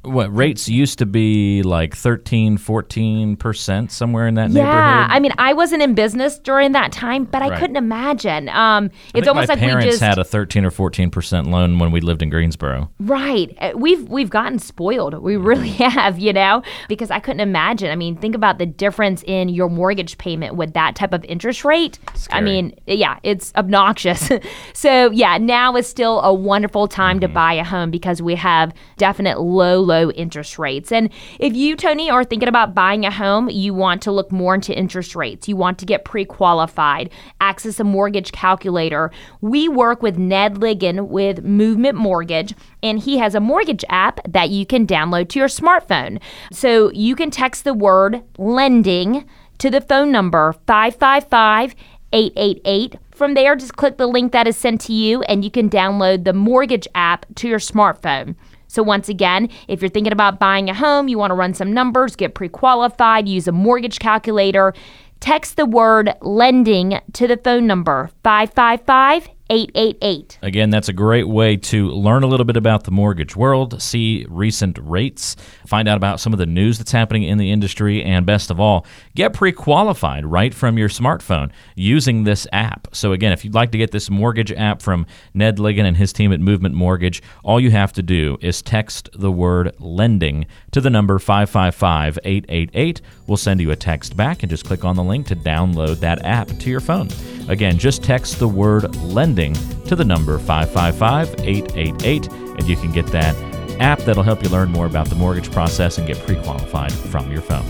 what rates used to be like 13 14% somewhere in that yeah, neighborhood? Yeah i mean i wasn't in business during that time but i right. couldn't imagine. Um, it's almost like parents we just had a 13 or 14% loan when we lived in greensboro. Right. Uh, we've we've gotten spoiled. We really have you know because i couldn't imagine. I mean think about the difference in your mortgage payment with that type of interest rate. Scary. i mean yeah it's obnoxious. So yeah now is still a wonderful time mm-hmm. to buy a home because we have definite low low low interest rates. And if you, Tony, are thinking about buying a home, you want to look more into interest rates. You want to get pre qualified, access a mortgage calculator. We work with Ned Ligon with Movement Mortgage, and he has a mortgage app that you can download to your smartphone. So you can text the word lending to the phone number 555 888. From there, just click the link that is sent to you, and you can download the mortgage app to your smartphone. So, once again, if you're thinking about buying a home, you want to run some numbers, get pre qualified, use a mortgage calculator, text the word lending to the phone number 555 888. Again, that's a great way to learn a little bit about the mortgage world, see recent rates, find out about some of the news that's happening in the industry, and best of all, get pre qualified right from your smartphone using this app. So, again, if you'd like to get this mortgage app from Ned Ligon and his team at Movement Mortgage, all you have to do is text the word lending to the number 555 888. We'll send you a text back and just click on the link to download that app to your phone. Again, just text the word lending to the number 555 888, and you can get that app that'll help you learn more about the mortgage process and get pre qualified from your phone.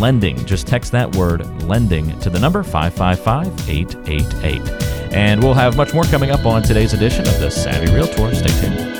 Lending, just text that word lending to the number 555 888. And we'll have much more coming up on today's edition of the Savvy Realtor. Stay tuned.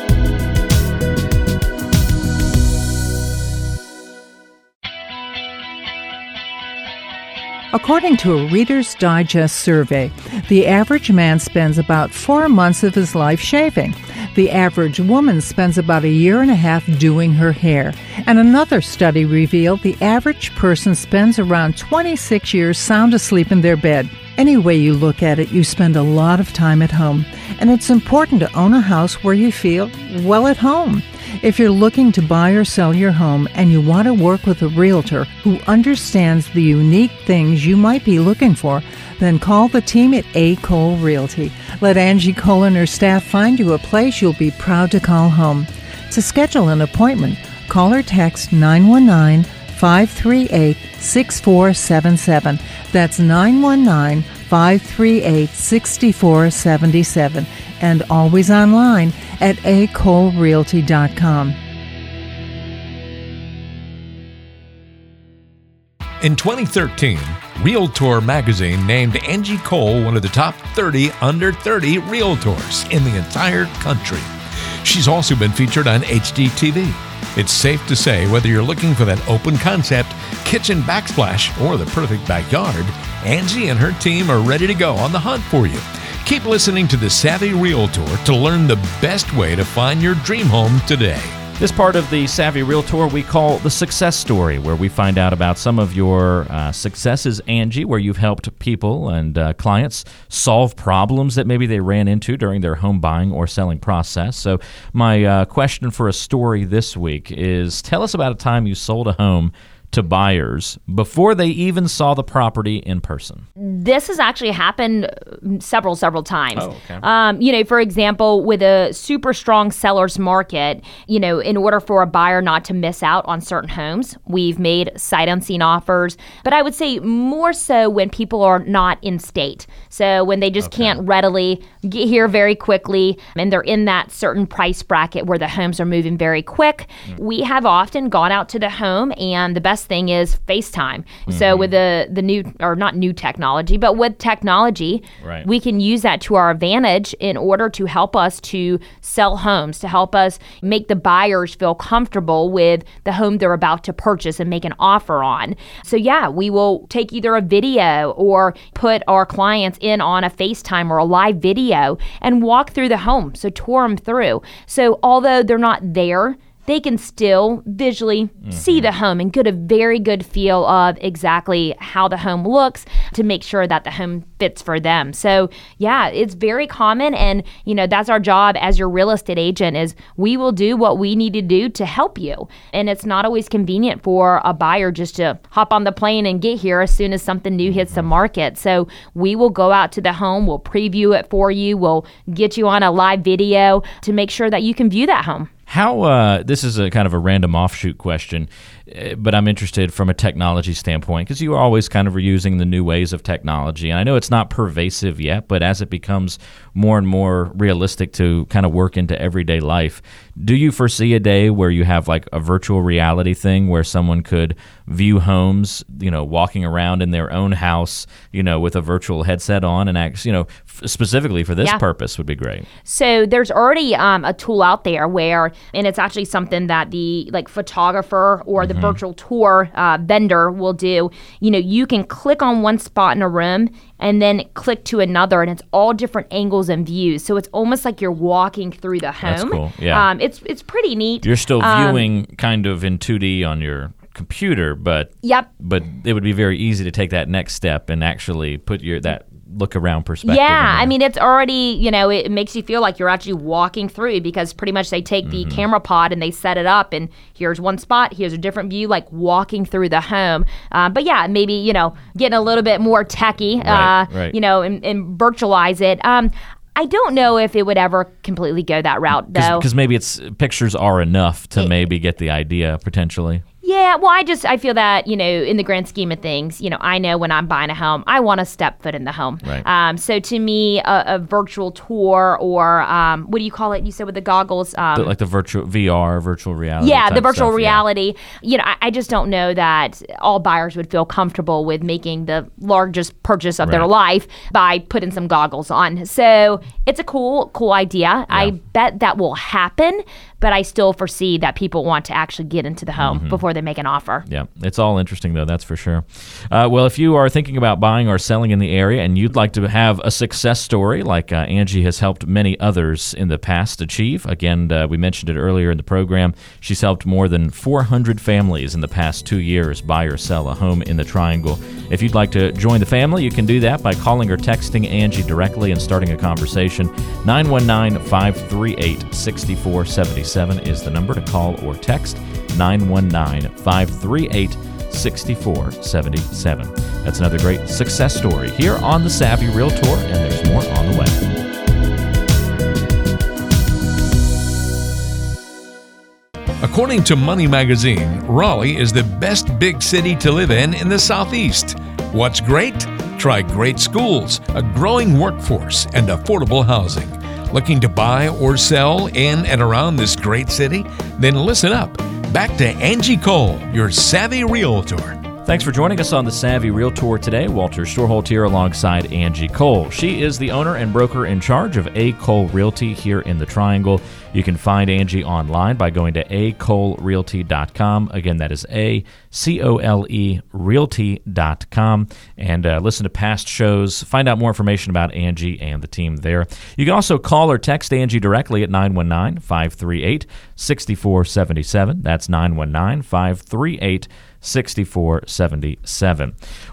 According to a Reader's Digest survey, the average man spends about four months of his life shaving. The average woman spends about a year and a half doing her hair. And another study revealed the average person spends around 26 years sound asleep in their bed. Any way you look at it, you spend a lot of time at home. And it's important to own a house where you feel well at home. If you're looking to buy or sell your home and you want to work with a realtor who understands the unique things you might be looking for, then call the team at A. Cole Realty. Let Angie Cole and her staff find you a place you'll be proud to call home. To schedule an appointment, call or text 919 538 6477. That's 919 538 6477. And always online at acolerealty.com. In 2013, Realtor magazine named Angie Cole one of the top 30 under 30 realtors in the entire country. She's also been featured on HGTV. It's safe to say whether you're looking for that open concept, kitchen backsplash, or the perfect backyard, Angie and her team are ready to go on the hunt for you. Keep listening to the Savvy Realtor to learn the best way to find your dream home today. This part of the Savvy Realtor we call the success story, where we find out about some of your uh, successes, Angie, where you've helped people and uh, clients solve problems that maybe they ran into during their home buying or selling process. So, my uh, question for a story this week is tell us about a time you sold a home to buyers before they even saw the property in person? This has actually happened uh, several, several times. Oh, okay. Um, you know, for example, with a super strong seller's market, you know, in order for a buyer not to miss out on certain homes, we've made sight unseen offers. But I would say more so when people are not in state. So when they just Okay. can't readily get here very quickly and they're in that certain price bracket where the homes are moving very quick, we have often gone out to the home and the best thing is FaceTime. So mm-hmm. with the the new or not new technology, but with technology, Right. we can use that to our advantage in order to help us to sell homes, to help us make the buyers feel comfortable with the home they're about to purchase and make an offer on. So yeah, we will take either a video or put our clients in on a FaceTime or a live video and walk through the home. So tour them through. So although they're not there, they can still visually see the mm-hmm. home and get a very good feel of exactly how the home looks to make sure that the home fits for them. So, yeah, it's very common and, you know, that's our job as your real estate agent is we will do what we need to do to help you. And it's not always convenient for a buyer just to hop on the plane and get here as soon as something new hits the mm-hmm. market. So, we will go out to the home, we'll preview it for you, we'll get you on a live video to make sure that you can view that home. How, uh, this is a kind of a random offshoot question, uh, but I'm interested from a technology standpoint because you are always kind of reusing the new ways of technology. And I know it's not pervasive yet, but as it becomes more and more realistic to kind of work into everyday life, do you foresee a day where you have like a virtual reality thing where someone could view homes, you know, walking around in their own house, you know, with a virtual headset on and act, you know, f- specifically for this Yeah. purpose would be great. So there's already um, a tool out there where, and it's actually something that the like photographer or the virtual tour uh, vendor will do. You know, you can click on one spot in a room and then click to another, and it's all different angles and views. So it's almost like you're walking through the home. That's cool, yeah. Um, it's it's pretty neat. You're still Um, viewing kind of in 2D on your computer, but Yep. but it would be very easy to take that next step and actually put your that look around perspective. Yeah, I mean, it's already, you know, it makes you feel like you're actually walking through because pretty much they take the Mm-hmm. camera pod and they set it up, and here's one spot, here's a different view, like walking through the home. Um, but yeah, maybe, you know, getting a little bit more techy, Right, uh, right. you know, and, and virtualize it. Um, I don't know if it would ever completely go that route, though. because maybe it's pictures are enough to maybe get the idea potentially. Yeah, well, I just I feel that you know in the grand scheme of things, you know, I know when I'm buying a home, I want to step foot in the home. Right. Um, so to me, a, a virtual tour or um, what do you call it? You said with the goggles. Um, The- like the virtual VR, virtual reality. yeah, the virtual stuff, yeah. reality. You know, I, I just don't know that all buyers would feel comfortable with making the largest purchase of their life by putting some goggles on. So it's a cool, cool idea. I bet that will happen, but I still foresee that people want to actually get into the home Mm-hmm. before they make an offer. Yeah, it's all interesting though, that's for sure. Uh, well, if you are thinking about buying or selling in the area and you'd like to have a success story like uh, Angie has helped many others in the past achieve, again, uh, we mentioned it earlier in the program, she's helped more than 400 families in the past two years buy or sell a home in the Triangle. If you'd like to join the family, you can do that by calling or texting Angie directly and starting a conversation. 919 538 6477 is the number to call or text. 919 538 6477. That's another great success story here on the Savvy Realtor, and there's more on the way. According to Money Magazine, Raleigh is the best big city to live in in the Southeast. What's great? Try great schools, a growing workforce, and affordable housing. Looking to buy or sell in and around this great city? Then listen up. Back to Angie Cole, your savvy realtor. Thanks for joining us on the Savvy Realtor today. Walter Storholt here alongside Angie Cole. She is the owner and broker in charge of A. Cole Realty here in the Triangle. You can find Angie online by going to acolerealty.com. Again, that is A C O L E Realty.com. And uh, listen to past shows. Find out more information about Angie and the team there. You can also call or text Angie directly at 919 538 6477. That's 919 538 6477.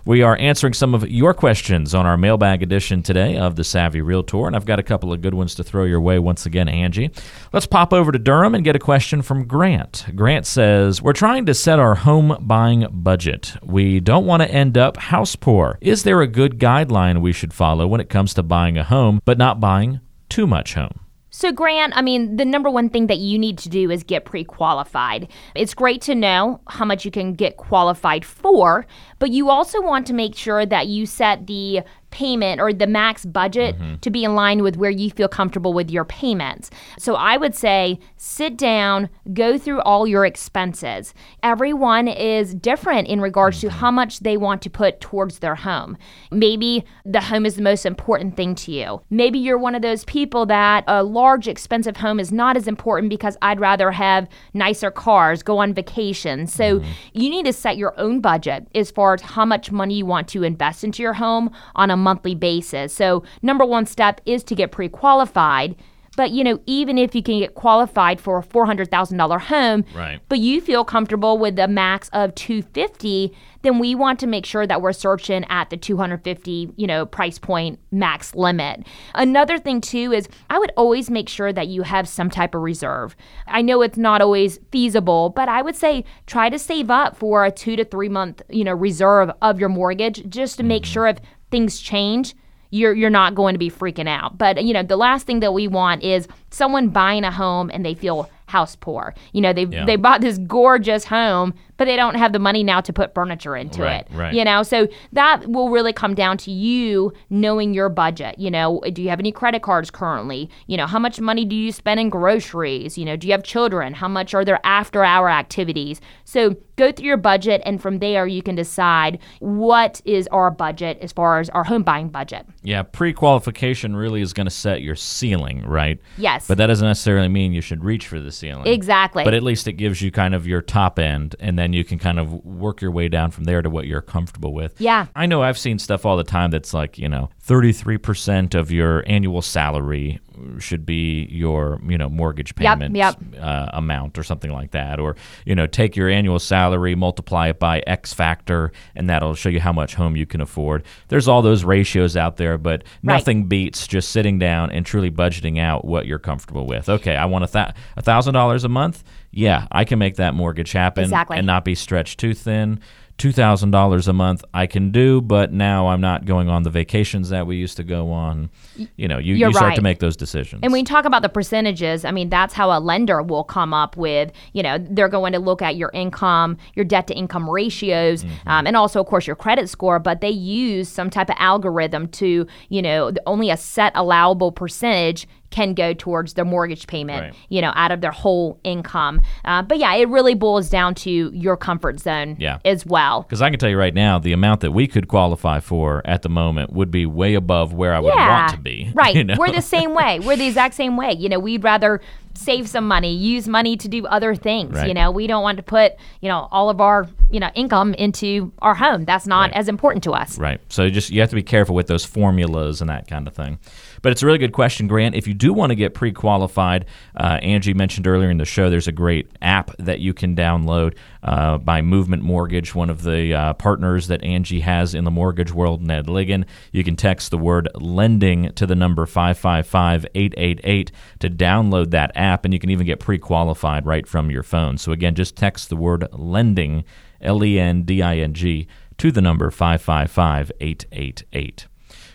We are answering some of your questions on our mailbag edition today of the Savvy Realtor, and I've got a couple of good ones to throw your way once again, Angie. Let's pop over to Durham and get a question from Grant. Grant says, We're trying to set our home buying budget. We don't want to end up house poor. Is there a good guideline we should follow when it comes to buying a home, but not buying too much home? So, Grant, I mean, the number one thing that you need to do is get pre qualified. It's great to know how much you can get qualified for, but you also want to make sure that you set the payment or the max budget mm-hmm. to be in line with where you feel comfortable with your payments. So I would say sit down, go through all your expenses. Everyone is different in regards mm-hmm. to how much they want to put towards their home. Maybe the home is the most important thing to you. Maybe you're one of those people that a large expensive home is not as important because I'd rather have nicer cars, go on vacation. So mm-hmm. you need to set your own budget as far how much money you want to invest into your home on a monthly basis. So, number one step is to get pre qualified. But you know, even if you can get qualified for a four hundred thousand dollar home, right. but you feel comfortable with a max of two fifty, then we want to make sure that we're searching at the two hundred fifty, you know, price point max limit. Another thing too is I would always make sure that you have some type of reserve. I know it's not always feasible, but I would say try to save up for a two to three month, you know, reserve of your mortgage just to make mm-hmm. sure if things change, you're you're not going to be freaking out. But you know, the last thing that we want is someone buying a home and they feel house poor. You know, they yeah. they bought this gorgeous home, but they don't have the money now to put furniture into right, it. Right. You know, so that will really come down to you knowing your budget. You know, do you have any credit cards currently? You know, how much money do you spend in groceries? You know, do you have children? How much are there after hour activities? So go through your budget and from there you can decide what is our budget as far as our home buying budget. Yeah, pre-qualification really is going to set your ceiling, right? Yes. But that doesn't necessarily mean you should reach for the ceiling. Exactly. But at least it gives you kind of your top end, and then you can kind of work your way down from there to what you're comfortable with. Yeah. I know I've seen stuff all the time that's like, you know, 33% of your annual salary should be your you know mortgage payment yep, yep. Uh, amount or something like that or you know take your annual salary multiply it by x factor and that'll show you how much home you can afford there's all those ratios out there but nothing right. beats just sitting down and truly budgeting out what you're comfortable with okay i want a th- thousand dollars a month yeah i can make that mortgage happen exactly. and not be stretched too thin $2,000 a month I can do, but now I'm not going on the vacations that we used to go on. You know, you, you start right. to make those decisions. And when you talk about the percentages, I mean, that's how a lender will come up with, you know, they're going to look at your income, your debt to income ratios, mm-hmm. um, and also, of course, your credit score, but they use some type of algorithm to, you know, only a set allowable percentage can go towards their mortgage payment, right. you know, out of their whole income. Uh, but yeah, it really boils down to your comfort zone yeah. as well. Because I can tell you right now, the amount that we could qualify for at the moment would be way above where I would yeah. want to be. Right. You know? We're the same way. We're the exact same way. You know, we'd rather save some money, use money to do other things. Right. You know, we don't want to put, you know, all of our, you know, income into our home. That's not right. as important to us. Right. So just you have to be careful with those formulas and that kind of thing. But it's a really good question, Grant. If you do want to get pre qualified, uh, Angie mentioned earlier in the show there's a great app that you can download uh, by Movement Mortgage, one of the uh, partners that Angie has in the mortgage world, Ned Ligon. You can text the word lending to the number 555 888 to download that app, and you can even get pre qualified right from your phone. So, again, just text the word lending, L E N D I N G, to the number 555 888.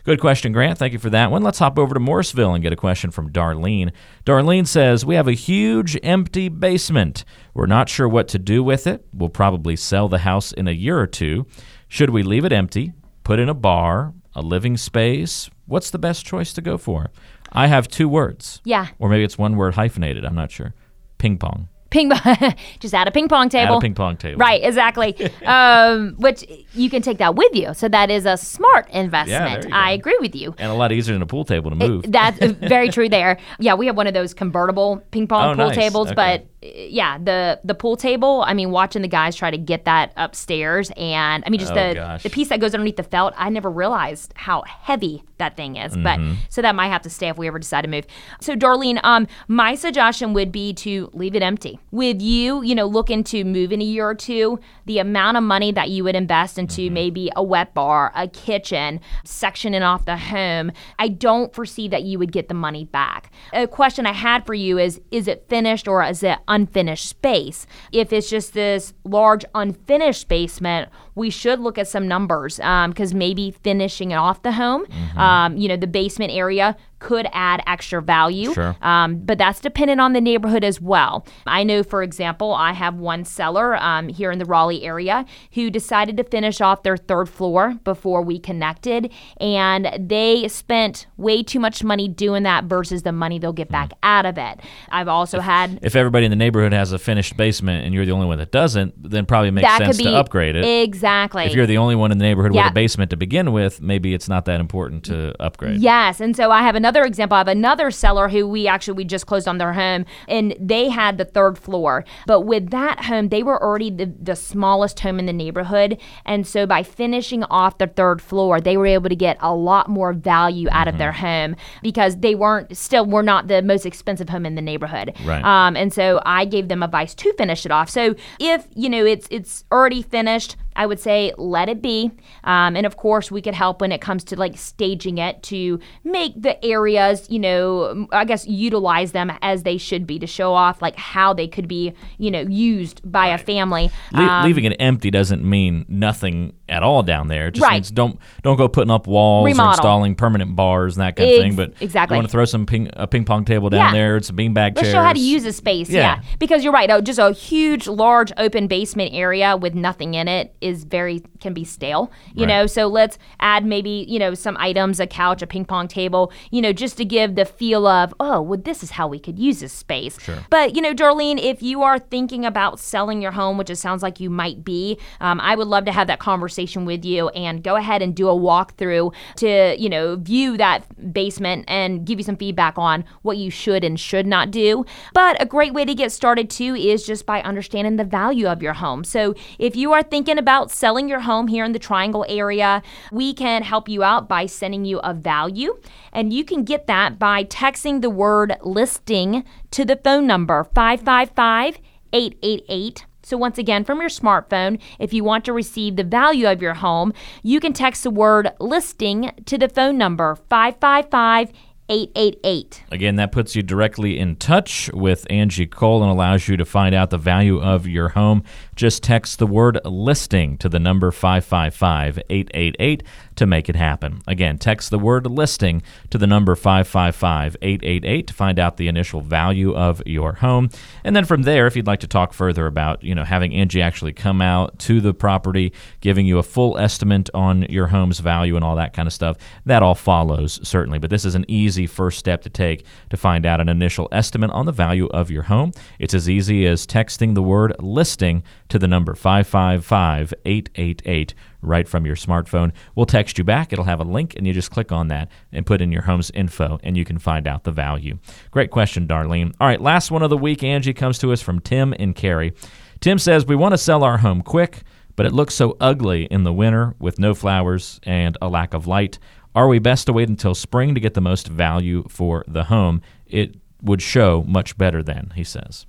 Good question, Grant. Thank you for that one. Let's hop over to Morrisville and get a question from Darlene. Darlene says, We have a huge empty basement. We're not sure what to do with it. We'll probably sell the house in a year or two. Should we leave it empty, put in a bar, a living space? What's the best choice to go for? I have two words. Yeah. Or maybe it's one word hyphenated. I'm not sure. Ping pong. Ping pong. Just add a ping pong table. Add a ping pong table. Right, exactly. um, which you can take that with you. So that is a smart investment. you I agree with you. And a lot easier than a pool table to move. That's very true there. Yeah, we have one of those convertible ping pong Oh, pool nice. tables, Okay. but yeah, the the pool table, I mean watching the guys try to get that upstairs and I mean just Oh, the gosh. the piece that goes underneath the felt, I never realized how heavy that thing is. Mm-hmm. But so that might have to stay if we ever decide to move. So Darlene, um my suggestion would be to leave it empty. With you, you know, looking to move in a year or two, the amount of money that you would invest into Mm-hmm. maybe a wet bar, a kitchen, sectioning off the home, I don't foresee that you would get the money back. A question I had for you is is it finished or is it unfinished space? If it's just this large unfinished basement, we should look at some numbers because maybe finishing it off the home, Mm-hmm. um, you know, the basement area could add extra value. Sure. Um, but that's dependent on the neighborhood as well. I know, for example, I have one seller um, here in the Raleigh area who decided to finish off their third floor before we connected, and they spent way too much money doing that versus the money they'll get back out of it. I've also had if everybody in the neighborhood has a finished basement and you're the only one that doesn't, then probably makes that sense be to upgrade it. exactly. if you're the only one in the neighborhood Yeah. with a basement to begin with, maybe it's not that important to upgrade. Yes, and so I have another example. I have another seller who we actually we just closed on their home, and they had the third floor. But with that home, they were already the, the smallest home in the neighborhood, and so by finishing off the third floor, they were able to get a lot more value out of their home because they weren't still were not the most expensive home in the neighborhood. Right. Um, and so I gave them advice to finish it off. So if you know it's it's already finished, I would say let it be. Um, and of course, we could help when it comes to like staging it to make the areas, you know, I guess utilize them as they should be to show off like how they could be, you know, used by a family. Le- Um, leaving it empty doesn't mean nothing at all down there. It just Right. means don't don't go putting up walls or installing permanent bars and that kind of Ex- thing. But exactly. you want to throw some ping, a ping pong table down Yeah. there, some beanbag chairs. Let's show how to use a space. Yeah. Yeah. Because you're right. Oh, just a huge, large open basement area with nothing in it is very, can be stale, you Right. know? So let's add maybe, you know, some items, a couch, a ping pong table, you know, just to give the feel of, oh, well, this is how we could use this space. Sure. But, you know, Darlene, if you are thinking about selling your home, which it sounds like you might be, um, I would love to have that conversation with you and go ahead and do a walkthrough to, you know, view that basement and give you some feedback on what you should and should not do. But a great way to get started too is just by understanding the value of your home. So if you are thinking about selling your home here in the Triangle area, we can help you out by sending you a value. And you can get that by texting the word listing to the phone number 555 888. So, once again, from your smartphone, if you want to receive the value of your home, you can text the word listing to the phone number 555 888. Again, that puts you directly in touch with Angie Cole and allows you to find out the value of your home. Just text the word listing to the number 555 888 to make it happen. Again, text the word listing to the number 555 888 to find out the initial value of your home. And then from there, if you'd like to talk further about, you know, having Angie actually come out to the property, giving you a full estimate on your home's value and all that kind of stuff, that all follows, certainly. But this is an easy first step to take to find out an initial estimate on the value of your home. It's as easy as texting the word listing to the number 555 888 right from your smartphone. We'll text you back. It'll have a link, and you just click on that and put in your home's info, and you can find out the value. Great question, Darlene. All right, last one of the week, Angie, comes to us from Tim and Carrie. Tim says, We want to sell our home quick, but it looks so ugly in the winter with no flowers and a lack of light. Are we best to wait until spring to get the most value for the home? It would show much better then, he says.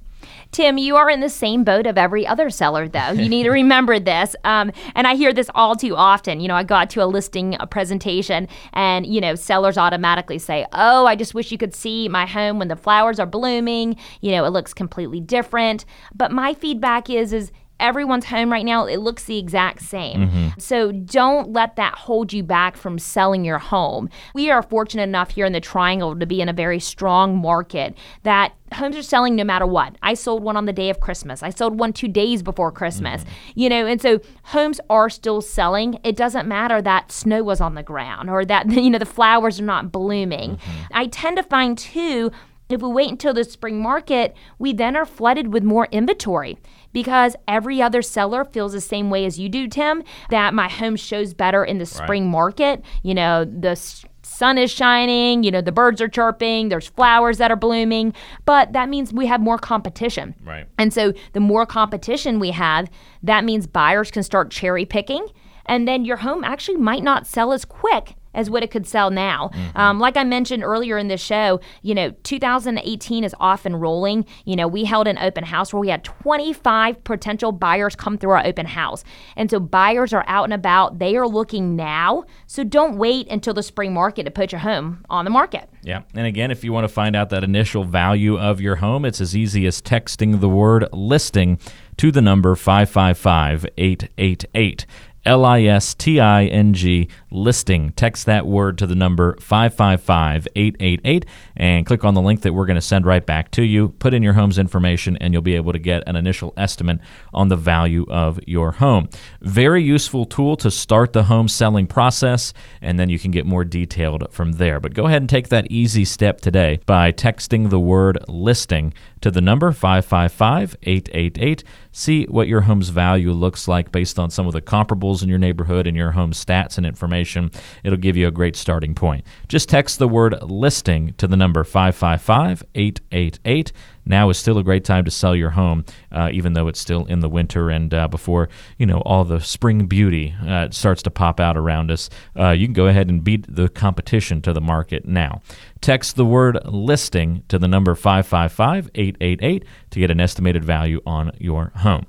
Tim, you are in the same boat of every other seller, though. You need to remember this. Um, and I hear this all too often. You know, I got to a listing a presentation, and, you know, sellers automatically say, Oh, I just wish you could see my home when the flowers are blooming. You know, it looks completely different. But my feedback is, is, everyone's home right now, it looks the exact same. Mm-hmm. So don't let that hold you back from selling your home. We are fortunate enough here in the Triangle to be in a very strong market that homes are selling no matter what. I sold one on the day of Christmas. I sold one 2 days before Christmas. Mm-hmm. You know, and so homes are still selling. It doesn't matter that snow was on the ground or that you know the flowers are not blooming. Mm-hmm. I tend to find too if we wait until the spring market, we then are flooded with more inventory because every other seller feels the same way as you do, Tim, that my home shows better in the spring market. You know, the sun is shining, you know, the birds are chirping, there's flowers that are blooming, but that means we have more competition. Right. And so the more competition we have, that means buyers can start cherry picking. And then your home actually might not sell as quick as what it could sell now. Um, like I mentioned earlier in the show, you know, 2018 is off and rolling. You know, we held an open house where we had 25 potential buyers come through our open house. And so buyers are out and about. They are looking now. So don't wait until the spring market to put your home on the market. Yeah. And again, if you want to find out that initial value of your home, it's as easy as texting the word listing to the number 555 888. L I S T I N G listing. Text that word to the number 555 888 and click on the link that we're going to send right back to you. Put in your home's information and you'll be able to get an initial estimate on the value of your home. Very useful tool to start the home selling process, and then you can get more detailed from there. But go ahead and take that easy step today by texting the word listing to the number 555 888. See what your home's value looks like based on some of the comparables in your neighborhood and your home stats and information. It'll give you a great starting point. Just text the word listing to the number 555 888. Now is still a great time to sell your home, uh, even though it's still in the winter and uh, before you know all the spring beauty uh, starts to pop out around us. Uh, you can go ahead and beat the competition to the market now. Text the word listing to the number 555 888 to get an estimated value on your home.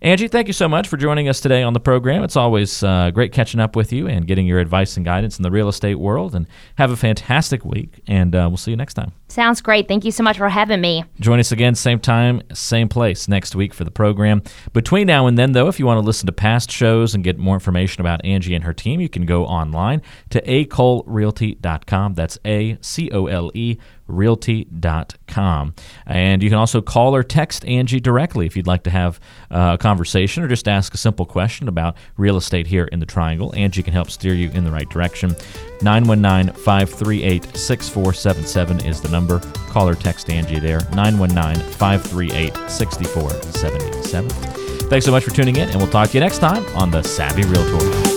Angie, thank you so much for joining us today on the program. It's always uh, great catching up with you and getting your advice and guidance in the real estate world. And have a fantastic week, and uh, we'll see you next time. Sounds great. Thank you so much for having me. Join us again, same time, same place next week for the program. Between now and then, though, if you want to listen to past shows and get more information about Angie and her team, you can go online to acolerealty.com. That's A C O L E realty.com. And you can also call or text Angie directly if you'd like to have uh, a conversation or just ask a simple question about real estate here in the Triangle. Angie can help steer you in the right direction. 919 538 6477 is the number. Call or text Angie there. 919 538 6477. Thanks so much for tuning in, and we'll talk to you next time on The Savvy Realtor.